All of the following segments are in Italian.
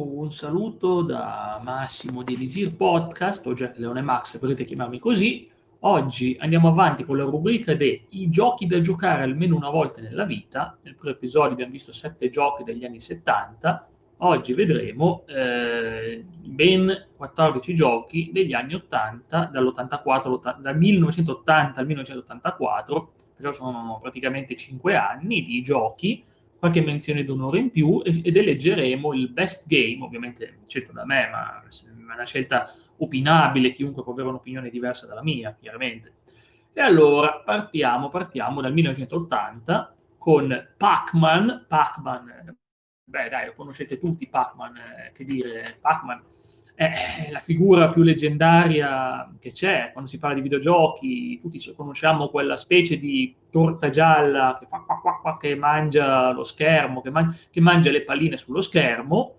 Un saluto da Massimo di Elisir Podcast, o Jack Leone Max, potete chiamarmi così. Oggi andiamo avanti con la rubrica dei giochi da giocare almeno una volta nella vita. Nel primo episodio abbiamo visto sette giochi degli anni 70. Oggi vedremo eh, ben 14 giochi degli anni 80, dall'84, dal 1980 al 1984, però sono praticamente 5 anni di giochi qualche menzione d'onore in più ed eleggeremo il best game, ovviamente scelto da me, ma è una scelta opinabile, chiunque può avere un'opinione diversa dalla mia, chiaramente. E allora partiamo, partiamo dal 1980 con Pac-Man, Pac-Man, beh dai, lo conoscete tutti Pac-Man, eh, che dire, Pac-Man è la figura più leggendaria che c'è quando si parla di videogiochi. Tutti conosciamo quella specie di torta gialla che, fa qua, qua, qua, che mangia lo schermo, che, man- che mangia le palline sullo schermo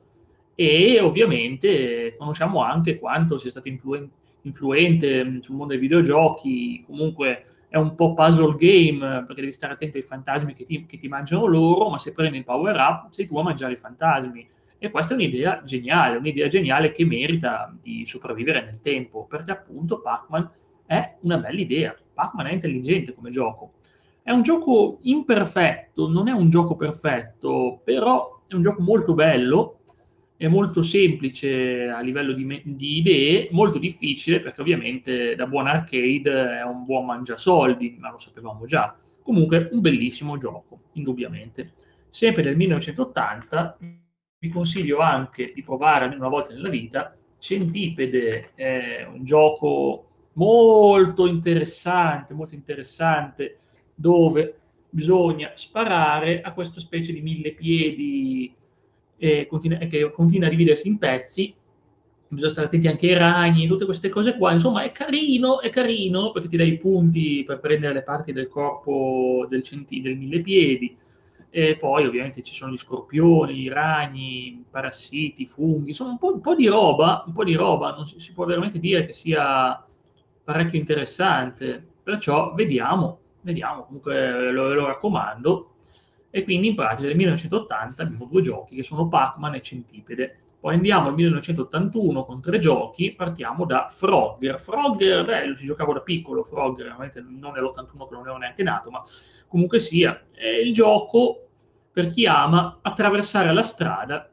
e ovviamente conosciamo anche quanto sia stato influen- influente sul mondo dei videogiochi, comunque è un po' puzzle game perché devi stare attento ai fantasmi che ti, che ti mangiano loro, ma se prendi il power up sei tu a mangiare i fantasmi e questa è un'idea geniale, un'idea geniale che merita di sopravvivere nel tempo, perché appunto Pac-Man è una bella idea. Pac-Man è intelligente come gioco. È un gioco imperfetto, non è un gioco perfetto, però è un gioco molto bello, è molto semplice a livello di, di idee, molto difficile perché ovviamente da buon arcade è un buon mangiasoldi, ma lo sapevamo già. Comunque un bellissimo gioco, indubbiamente. Sempre del 1980 vi consiglio anche di provare almeno una volta nella vita Centipede, è un gioco molto interessante, molto interessante, dove bisogna sparare a questa specie di mille piedi eh, continua, che continua a dividersi in pezzi. Bisogna stare attenti anche ai ragni, tutte queste cose qua. Insomma, è carino, è carino perché ti dai i punti per prendere le parti del corpo del, centi, del mille piedi e poi ovviamente ci sono gli scorpioni, i ragni, parassiti, funghi, insomma un po', un po', di roba, un po' di roba, non si, si può veramente dire che sia parecchio interessante, perciò vediamo, vediamo, comunque lo, lo raccomando. E quindi in pratica nel 1980 abbiamo due giochi che sono Pac-Man e Centipede. Poi andiamo al 1981 con tre giochi, partiamo da Frogger. Frogger, beh, lo si giocava da piccolo, Frogger, veramente non nell'81 che non ero neanche nato, ma comunque sia, è il gioco per chi ama attraversare la strada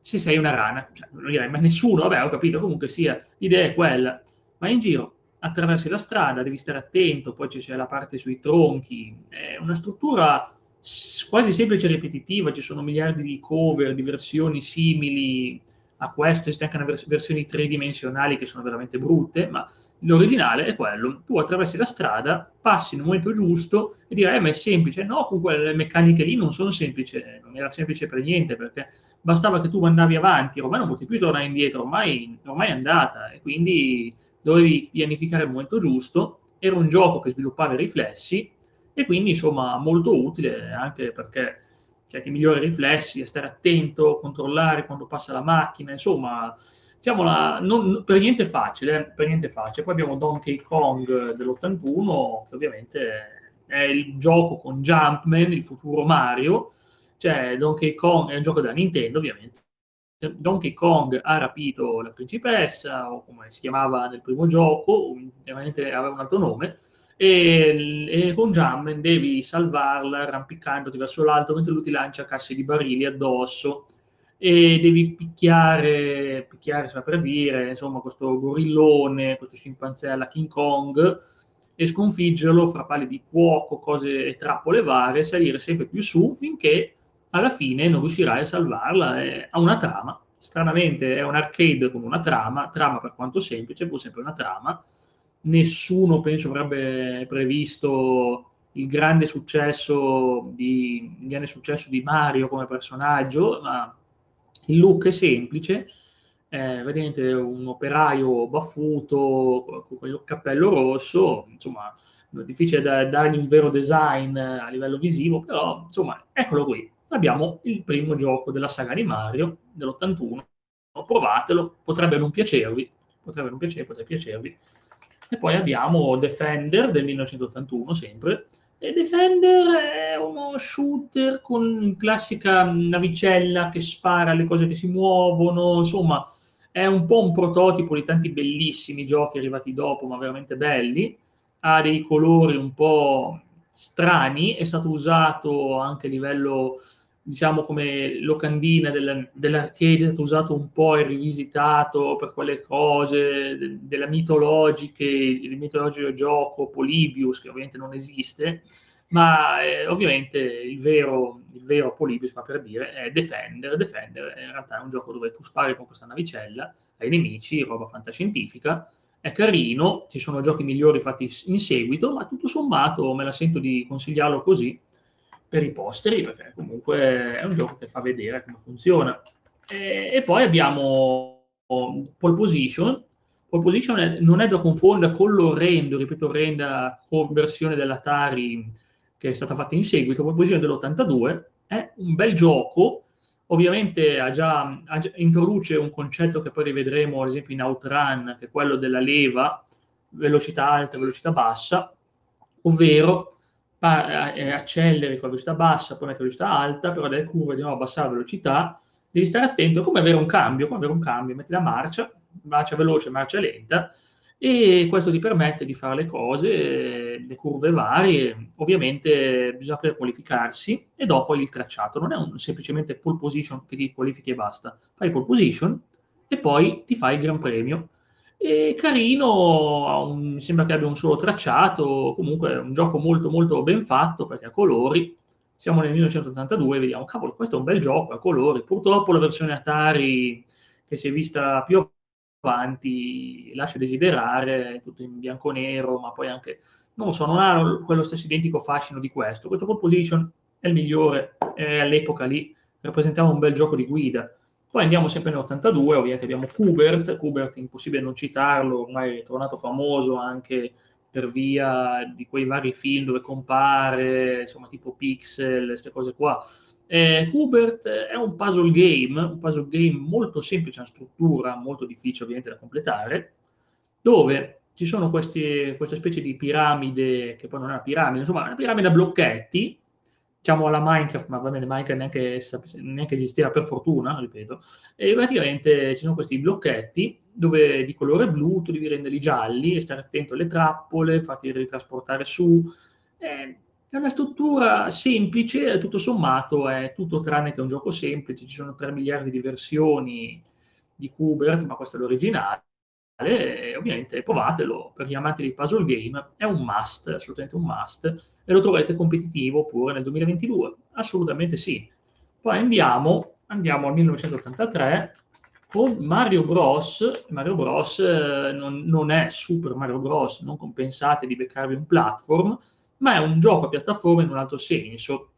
se sei una rana. Cioè, non direi, ma nessuno, vabbè, ho capito, comunque sia, l'idea è quella. Vai in giro, attraversi la strada, devi stare attento, poi c'è la parte sui tronchi, è una struttura quasi semplice e ripetitiva, ci sono miliardi di cover, di versioni simili a questo, esiste anche una vers- versioni tridimensionali che sono veramente brutte, ma l'originale è quello, tu attraversi la strada, passi nel momento giusto e dirai, eh, ma è semplice, no, con quelle meccaniche lì non sono semplici, non era semplice per niente, perché bastava che tu andavi avanti, ormai non potevi più tornare indietro, ormai, ormai è andata, e quindi dovevi pianificare il momento giusto, era un gioco che sviluppava i riflessi, e quindi insomma molto utile anche perché cioè, ti migliora i riflessi, stare attento, controllare quando passa la macchina, insomma diciamola, non, per niente facile, eh, per niente facile. Poi abbiamo Donkey Kong dell'81 che ovviamente è il gioco con Jumpman, il futuro Mario, cioè Donkey Kong è un gioco della Nintendo ovviamente. Donkey Kong ha rapito la principessa, o come si chiamava nel primo gioco, ovviamente aveva un altro nome, e, e con Jammen devi salvarla arrampicandoti verso l'alto mentre lui ti lancia casse di barili addosso. E devi picchiare, picchiare insomma, per dire, insomma, questo gorillone, questo scimpanzé alla King Kong e sconfiggerlo fra pali di fuoco, cose e trappole varie, salire sempre più su finché alla fine non riuscirai a salvarla. Ha una trama, stranamente è un arcade con una trama, trama per quanto semplice, pur sempre una trama, nessuno penso avrebbe previsto il grande successo di, il grande successo di Mario come personaggio, ma il look è semplice, eh, vedete un operaio baffuto con il cappello rosso, insomma, difficile da, dargli un vero design a livello visivo, però insomma, eccolo qui. Abbiamo il primo gioco della saga di Mario dell'81. Provatelo, potrebbe non piacervi, potrebbe non piacervi, potrebbe piacervi. E poi abbiamo Defender del 1981, sempre, E Defender è uno shooter con classica navicella che spara le cose che si muovono, insomma è un po' un prototipo di tanti bellissimi giochi arrivati dopo, ma veramente belli. Ha dei colori un po' strani, è stato usato anche a livello, diciamo, come locandina del, dell'arcade, è stato usato un po' e rivisitato per quelle cose de, della mitologiche, il mitologico gioco Polybius, che ovviamente non esiste, ma eh, ovviamente il vero, il vero Polybius, fa per dire, è Defender. Defender in realtà è un gioco dove tu spari con questa navicella ai nemici, roba fantascientifica, è carino, ci sono giochi migliori fatti in seguito, ma tutto sommato me la sento di consigliarlo così per i posteri, perché comunque è un gioco che fa vedere come funziona. E, e poi abbiamo Pole Position. Pole Position è, non è da confondere con l'orrendo, ripeto, orrenda conversione dell'Atari che è stata fatta in seguito, Pole Position dell'82, è un bel gioco, ovviamente ha già, ha già, introduce un concetto che poi rivedremo ad esempio in Outrun, che è quello della leva, velocità alta, velocità bassa, ovvero eh, acceleri con velocità bassa, poi metti velocità alta, però delle curve di nuovo abbassare la velocità, devi stare attento, come avere un cambio, come avere un cambio, metti la marcia, marcia veloce, marcia lenta, e questo ti permette di fare le cose, le curve varie, ovviamente bisogna qualificarsi e dopo il tracciato, non è un, semplicemente pole position che ti qualifichi e basta, fai pole position e poi ti fai il Gran Premio. E carino, un, mi sembra che abbia un solo tracciato, comunque è un gioco molto molto ben fatto perché a colori, siamo nel 1982 e vediamo, cavolo, questo è un bel gioco a colori, purtroppo la versione Atari che si è vista più avanti lascia desiderare, tutto in bianco nero, ma poi anche, non lo so, non ha quello stesso identico fascino di questo. Questo pole è il migliore, eh, all'epoca lì rappresentava un bel gioco di guida. Poi andiamo sempre nell'82, ovviamente abbiamo Kubert, Kubert impossibile non citarlo, ormai è tornato famoso anche per via di quei vari film dove compare, insomma tipo Pixel, queste cose qua. Eh, Kubert è un puzzle game, un puzzle game molto semplice, una struttura molto difficile ovviamente da completare, dove ci sono questi, queste specie di piramide, che poi non è una piramide, insomma, una piramide a blocchetti, diciamo alla Minecraft, ma va bene, Minecraft neanche, neanche esisteva per fortuna, ripeto, e praticamente ci sono questi blocchetti dove di colore blu tu devi renderli gialli e stare attento alle trappole, farti ritrasportare su. È una struttura semplice, tutto sommato è tutto tranne che un gioco semplice, ci sono 3 miliardi di versioni di Kubert, ma questo è l'originale, e ovviamente provatelo, per gli amanti di puzzle game è un must, assolutamente un must, e lo troverete competitivo pure nel 2022, assolutamente sì. Poi andiamo, andiamo al 1983 con Mario Bros. Mario Bros. Eh, non, non è Super Mario Bros., non compensate di beccarvi un platform, ma è un gioco a piattaforma in un altro senso.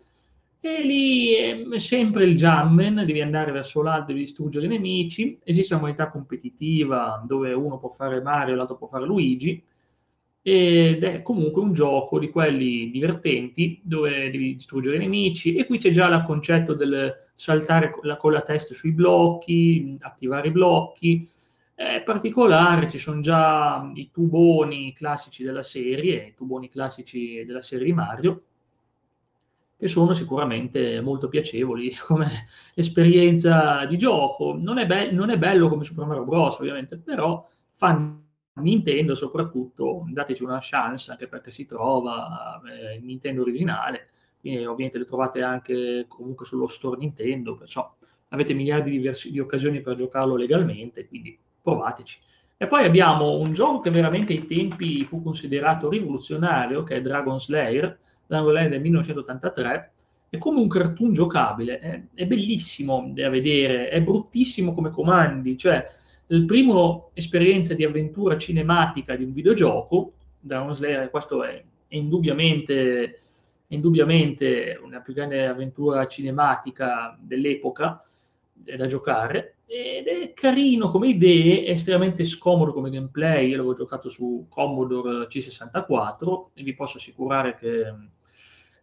E lì è sempre il jammen, devi andare verso l'alto, devi distruggere i nemici. Esiste una modalità competitiva dove uno può fare Mario e l'altro può fare Luigi. Ed è comunque un gioco di quelli divertenti dove devi distruggere i nemici. E qui c'è già il concetto del saltare con la testa sui blocchi, attivare i blocchi è particolare, ci sono già i tuboni classici della serie, i tuboni classici della serie di Mario, che sono sicuramente molto piacevoli come esperienza di gioco. Non è, be- non è bello come Super Mario Bros. ovviamente, però fa Nintendo soprattutto, dateci una chance anche perché si trova eh, il Nintendo originale, e ovviamente lo trovate anche comunque sullo store Nintendo, perciò avete miliardi di, vers- di occasioni per giocarlo legalmente, quindi provateci. E poi abbiamo un gioco che veramente ai tempi fu considerato rivoluzionario, che è Dragon Slayer, Slayer del 1983, è come un cartoon giocabile, è, è bellissimo da vedere, è bruttissimo come comandi, cioè la prima esperienza di avventura cinematica di un videogioco, Dragon Slayer, questo è, è indubbiamente, è indubbiamente una più grande avventura cinematica dell'epoca da giocare, ed è carino come idee, è estremamente scomodo come gameplay. Io l'avevo giocato su Commodore C64 e vi posso assicurare che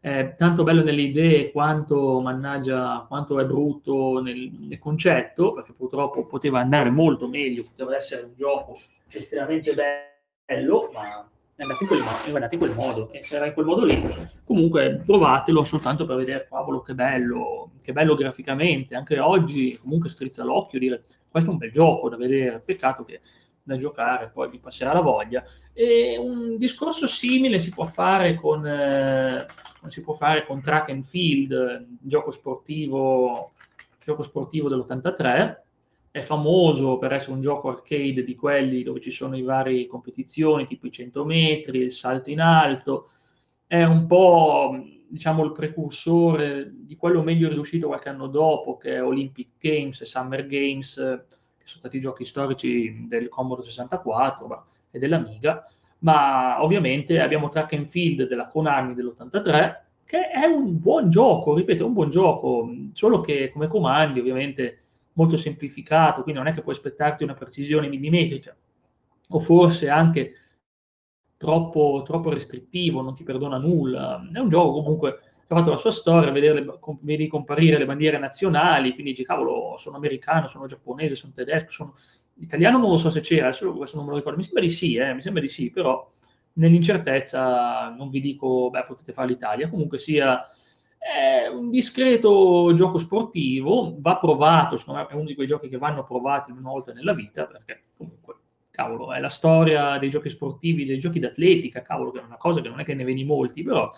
è tanto bello nelle idee quanto, mannaggia, quanto è brutto nel, nel concetto, perché purtroppo poteva andare molto meglio, poteva essere un gioco estremamente bello, ma è andato in quel, è andato in quel modo, e se era in quel modo lì, comunque provatelo soltanto per vedere, cavolo, che bello, che bello graficamente, anche oggi comunque strizza l'occhio dire, questo è un bel gioco da vedere, peccato che da giocare, poi vi passerà la voglia. E un discorso simile si può fare con, eh, si può fare con Track and Field, gioco sportivo, gioco sportivo dell'83. È famoso per essere un gioco arcade di quelli dove ci sono i vari competizioni, tipo i 100 metri, il salto in alto. È un po' diciamo il precursore di quello meglio riuscito qualche anno dopo, che è Olympic Games e Summer Games sono stati giochi storici del Commodore 64 e dell'Amiga, ma ovviamente abbiamo Track and Field della Konami dell'83, che è un buon gioco, ripeto, un buon gioco, solo che come comandi ovviamente molto semplificato, quindi non è che puoi aspettarti una precisione millimetrica, o forse anche troppo, troppo restrittivo, non ti perdona nulla. È un gioco comunque che ha fatto la sua storia, vederle, vedi comparire le bandiere nazionali, quindi dici, cavolo, sono americano, sono giapponese, sono tedesco, sono... Italiano non lo so se c'era, adesso questo non me lo ricordo, mi sembra di sì, eh, mi sembra di sì, però nell'incertezza non vi dico, beh, potete fare l'Italia, comunque sia è un discreto gioco sportivo, va provato, secondo me è uno di quei giochi che vanno provati una volta nella vita, perché comunque, cavolo, è la storia dei giochi sportivi, dei giochi d'atletica, cavolo, che è una cosa che non è che ne vedi molti, però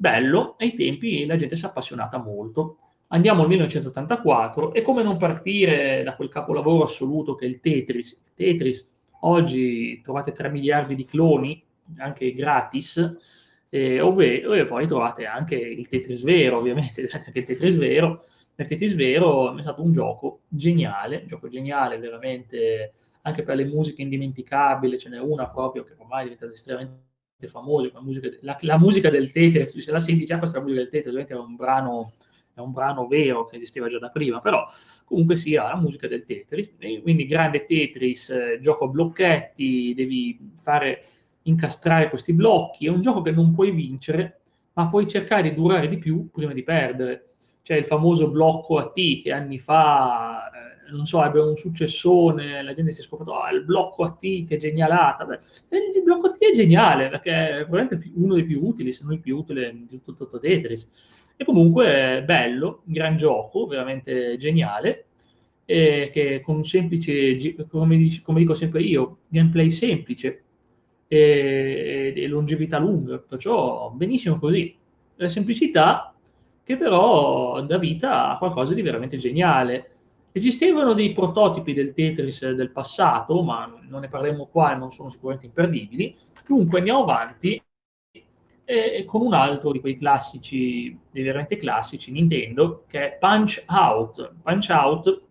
bello, ai tempi la gente si è appassionata molto. Andiamo al 1984 e come non partire da quel capolavoro assoluto che è il Tetris. Il Tetris, oggi trovate 3 miliardi di cloni, anche gratis, eh, ovvero, poi trovate anche il Tetris vero, ovviamente, anche il Tetris vero. Il Tetris vero è stato un gioco geniale, un gioco geniale veramente anche per le musiche indimenticabili, ce n'è una proprio che ormai è diventata estremamente famose, la musica, la, la musica del Tetris, se la senti già questa musica del Tetris, ovviamente è un brano è un brano vero che esisteva già da prima, però comunque sia la musica del Tetris, quindi grande Tetris, eh, gioco a blocchetti, devi fare incastrare questi blocchi, è un gioco che non puoi vincere, ma puoi cercare di durare di più prima di perdere. C'è il famoso blocco a T che anni fa eh, non so, ebbe un successone, la gente si è scoperto, ah, il blocco AT che è genialata. Beh, il blocco AT è geniale perché è probabilmente uno dei più utili, se non il più utile di tutto, tutto Tetris. E comunque è bello, gran gioco, veramente geniale, che con un semplice, come, dico, come dico sempre io, gameplay semplice e, e longevità lunga, perciò benissimo così. La semplicità che però dà vita a qualcosa di veramente geniale Esistevano dei prototipi del Tetris del passato, ma non ne parleremo qua e non sono sicuramente imperdibili. Dunque andiamo avanti e con un altro di quei classici, dei veramente classici Nintendo, che è Punch Out. Punch Out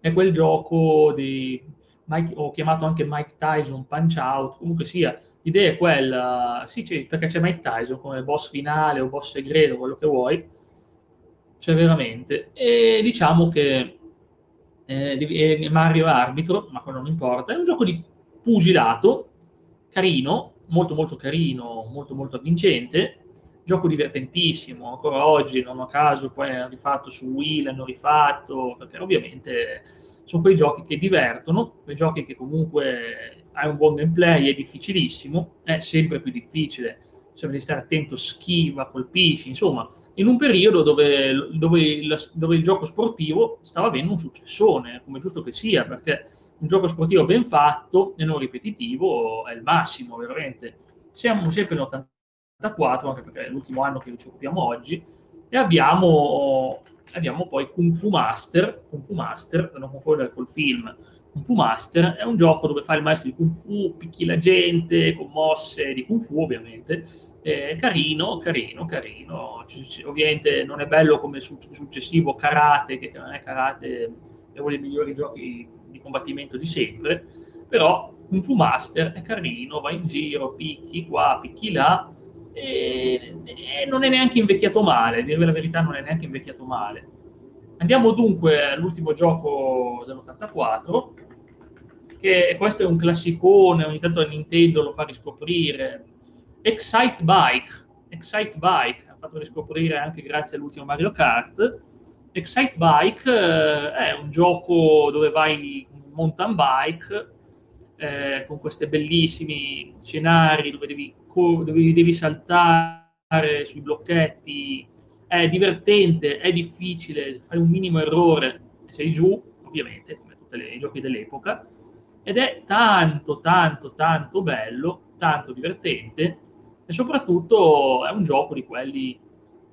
è quel gioco di Mike, ho chiamato anche Mike Tyson Punch Out, comunque sia, l'idea è quella, sì, perché c'è Mike Tyson come boss finale o boss segreto, quello che vuoi, c'è veramente. E diciamo che eh, Mario è arbitro, ma quello non importa. È un gioco di pugilato, carino, molto molto carino, molto molto avvincente. Gioco divertentissimo, ancora oggi, non a caso, poi hanno rifatto su Wii, l'hanno rifatto, perché ovviamente sono quei giochi che divertono, quei giochi che comunque hai un buon gameplay, è difficilissimo, è sempre più difficile, cioè devi stare attento, schiva, colpisci, insomma, in un periodo dove, dove, il, dove, il, gioco sportivo stava avendo un successone, come giusto che sia, perché un gioco sportivo ben fatto e non ripetitivo è il massimo, veramente. Siamo sempre nell'84, anche perché è l'ultimo anno che ci occupiamo oggi, e abbiamo, abbiamo poi Kung Fu Master, Kung Fu Master, non confondere col film, Kung Fu Master è un gioco dove fai il maestro di Kung Fu, picchi la gente, con mosse di Kung Fu ovviamente, eh, carino, carino, carino. C- c- ovviamente non è bello come su- successivo Karate, che non è Karate, è uno dei migliori giochi di combattimento di sempre, però Kung Fu Master è carino, va in giro, picchi qua, picchi là, e, e non è neanche invecchiato male, a dire la verità non è neanche invecchiato male. Andiamo dunque all'ultimo gioco dell'84, che questo è un classicone, ogni tanto Nintendo lo fa riscoprire, Excite Bike, Excite Bike, ha fatto riscoprire anche grazie all'ultimo Mario Kart. Excite Bike eh, è un gioco dove vai in mountain bike, eh, con questi bellissimi scenari dove devi, dove devi saltare sui blocchetti, è divertente, è difficile, fai un minimo errore e sei giù, ovviamente, come tutti i giochi dell'epoca, ed è tanto, tanto, tanto bello, tanto divertente e soprattutto è un gioco di quelli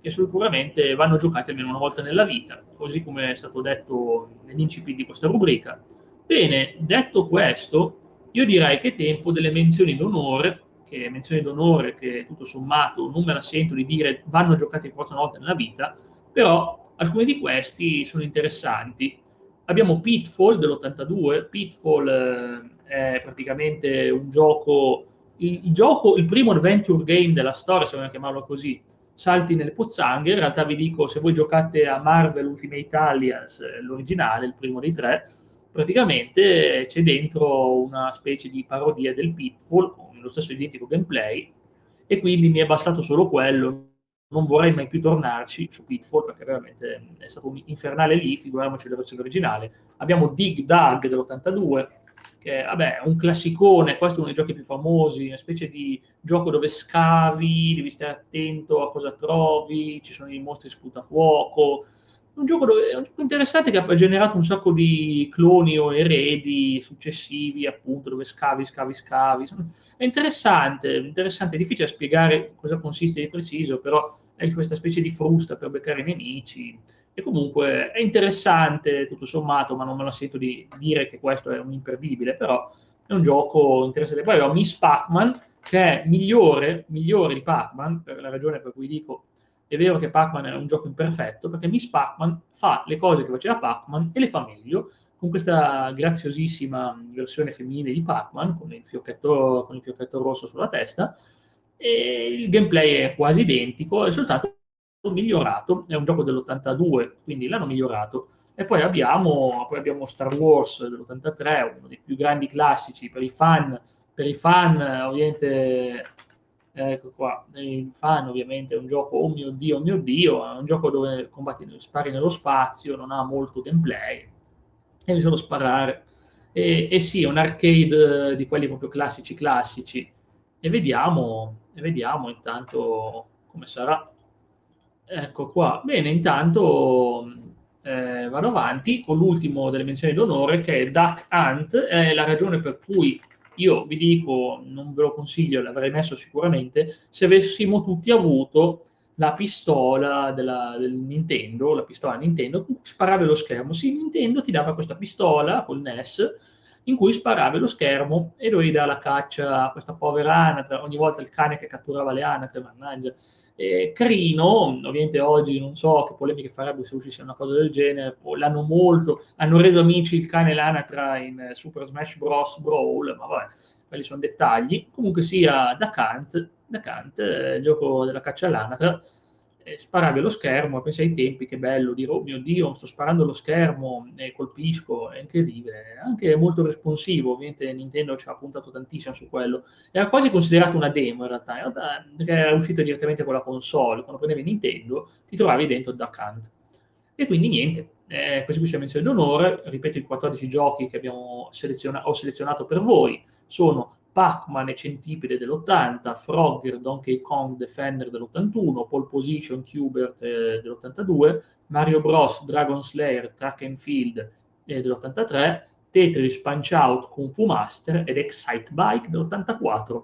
che sicuramente vanno giocati almeno una volta nella vita, così come è stato detto nell'incipit di questa rubrica. Bene, detto questo, io direi che è tempo delle menzioni d'onore, che menzioni d'onore che tutto sommato non me la sento di dire vanno giocati forse una volta nella vita, però alcuni di questi sono interessanti. Abbiamo Pitfall dell'82, Pitfall eh, è praticamente un gioco il, il, gioco, il primo adventure game della storia, se vogliamo chiamarlo così, salti nelle pozzanghe. In realtà vi dico, se voi giocate a Marvel Ultimate Alliance, eh, l'originale, il primo dei tre, praticamente c'è dentro una specie di parodia del Pitfall con lo stesso identico gameplay e quindi mi è bastato solo quello. Non vorrei mai più tornarci su Pitfall perché veramente è stato un infernale lì, figuriamoci la versione originale. Abbiamo Dig Dug dell'82, che vabbè, è un classicone, questo è uno dei giochi più famosi, una specie di gioco dove scavi, devi stare attento a cosa trovi, ci sono i mostri sputafuoco, un gioco, dove, un gioco interessante che ha generato un sacco di cloni o eredi successivi, appunto, dove scavi, scavi, scavi. È interessante, interessante, è difficile spiegare cosa consiste di preciso, però è questa specie di frusta per beccare i nemici e comunque è interessante tutto sommato, ma non me la sento di dire che questo è un imperdibile, però è un gioco interessante. Poi ho Miss Pac-Man, che è migliore, migliore di Pac-Man, per la ragione per cui dico è vero che Pac-Man è un gioco imperfetto, perché Miss Pac-Man fa le cose che faceva Pac-Man e le fa meglio, con questa graziosissima versione femminile di Pac-Man, con il fiocchetto, con il fiocchetto rosso sulla testa, e il gameplay è quasi identico, è soltanto migliorato, è un gioco dell'82, quindi l'hanno migliorato. E poi abbiamo, poi abbiamo Star Wars dell'83, uno dei più grandi classici per i fan, per i fan ovviamente, ecco qua, i fan ovviamente è un gioco, oh mio Dio, oh mio Dio, è un gioco dove combatti, spari nello spazio, non ha molto gameplay, devi solo sparare. E, e sì, è un arcade di quelli proprio classici classici. E vediamo, e vediamo intanto come sarà. Ecco qua. Bene, intanto eh, vado avanti con l'ultimo delle menzioni d'onore che è Duck Hunt. È la ragione per cui io vi dico, non ve lo consiglio, l'avrei messo sicuramente, se avessimo tutti avuto la pistola della, del Nintendo, la pistola Nintendo, con cui sparavi lo schermo. Sì, Nintendo ti dava questa pistola col NES in cui sparavi lo schermo e dovevi dare la caccia a questa povera anatra, ogni volta il cane che catturava le anatre, mannaggia. Eh, carino, ovviamente oggi non so che polemiche farebbe se uscisse una cosa del genere, l'hanno molto, hanno reso amici il cane e l'anatra in Super Smash Bros. Brawl, ma vabbè, quelli sono dettagli. Comunque sia da Kant, da Kant, eh, gioco della caccia all'anatra, eh, sparavi allo schermo, pensi ai tempi, che bello, dire, oh mio Dio, sto sparando allo schermo e colpisco, è incredibile, anche molto responsivo, ovviamente Nintendo ci ha puntato tantissimo su quello, era quasi considerato una demo in realtà, in realtà perché era uscito direttamente con la console, quando prendevi Nintendo ti trovavi dentro Duck Hunt. E quindi niente, eh, questi qui sono menzioni d'onore, ripeto i 14 giochi che abbiamo seleziona- ho selezionato per voi, sono Pac-Man e Centipede dell'80, Frogger, Donkey Kong, Defender dell'81, Pole Position, Qbert eh, dell'82, Mario Bros, Dragon Slayer, Track and Field eh, dell'83, Tetris, Punch Out, Kung Fu Master ed Excite Bike dell'84.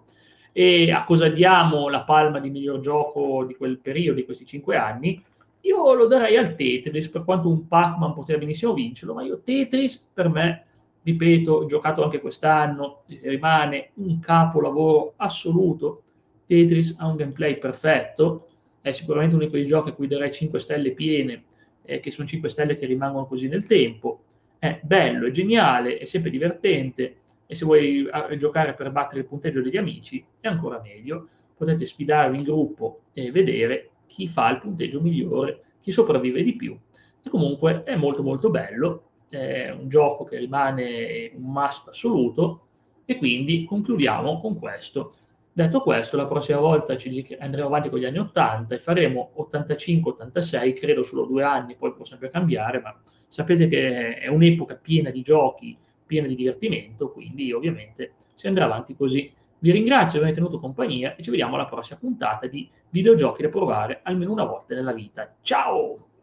E a cosa diamo la palma di miglior gioco di quel periodo, di questi cinque anni? Io lo darei al Tetris, per quanto un Pac-Man poteva benissimo vincerlo, ma io Tetris per me ripeto, giocato anche quest'anno, rimane un capolavoro assoluto. Tetris ha un gameplay perfetto, è sicuramente uno di quei giochi a cui darei 5 stelle piene, eh, che sono 5 stelle che rimangono così nel tempo. È bello, è geniale, è sempre divertente e se vuoi a, giocare per battere il punteggio degli amici è ancora meglio. Potete sfidarvi in gruppo e vedere chi fa il punteggio migliore, chi sopravvive di più. E comunque è molto molto bello è un gioco che rimane un must assoluto e quindi concludiamo con questo. Detto questo, la prossima volta ci andremo avanti con gli anni 80 e faremo 85-86, credo solo due anni, poi può sempre cambiare, ma sapete che è un'epoca piena di giochi piena di divertimento, quindi ovviamente si andrà avanti così. Vi ringrazio per aver tenuto compagnia e ci vediamo alla prossima puntata di videogiochi da provare almeno una volta nella vita. Ciao!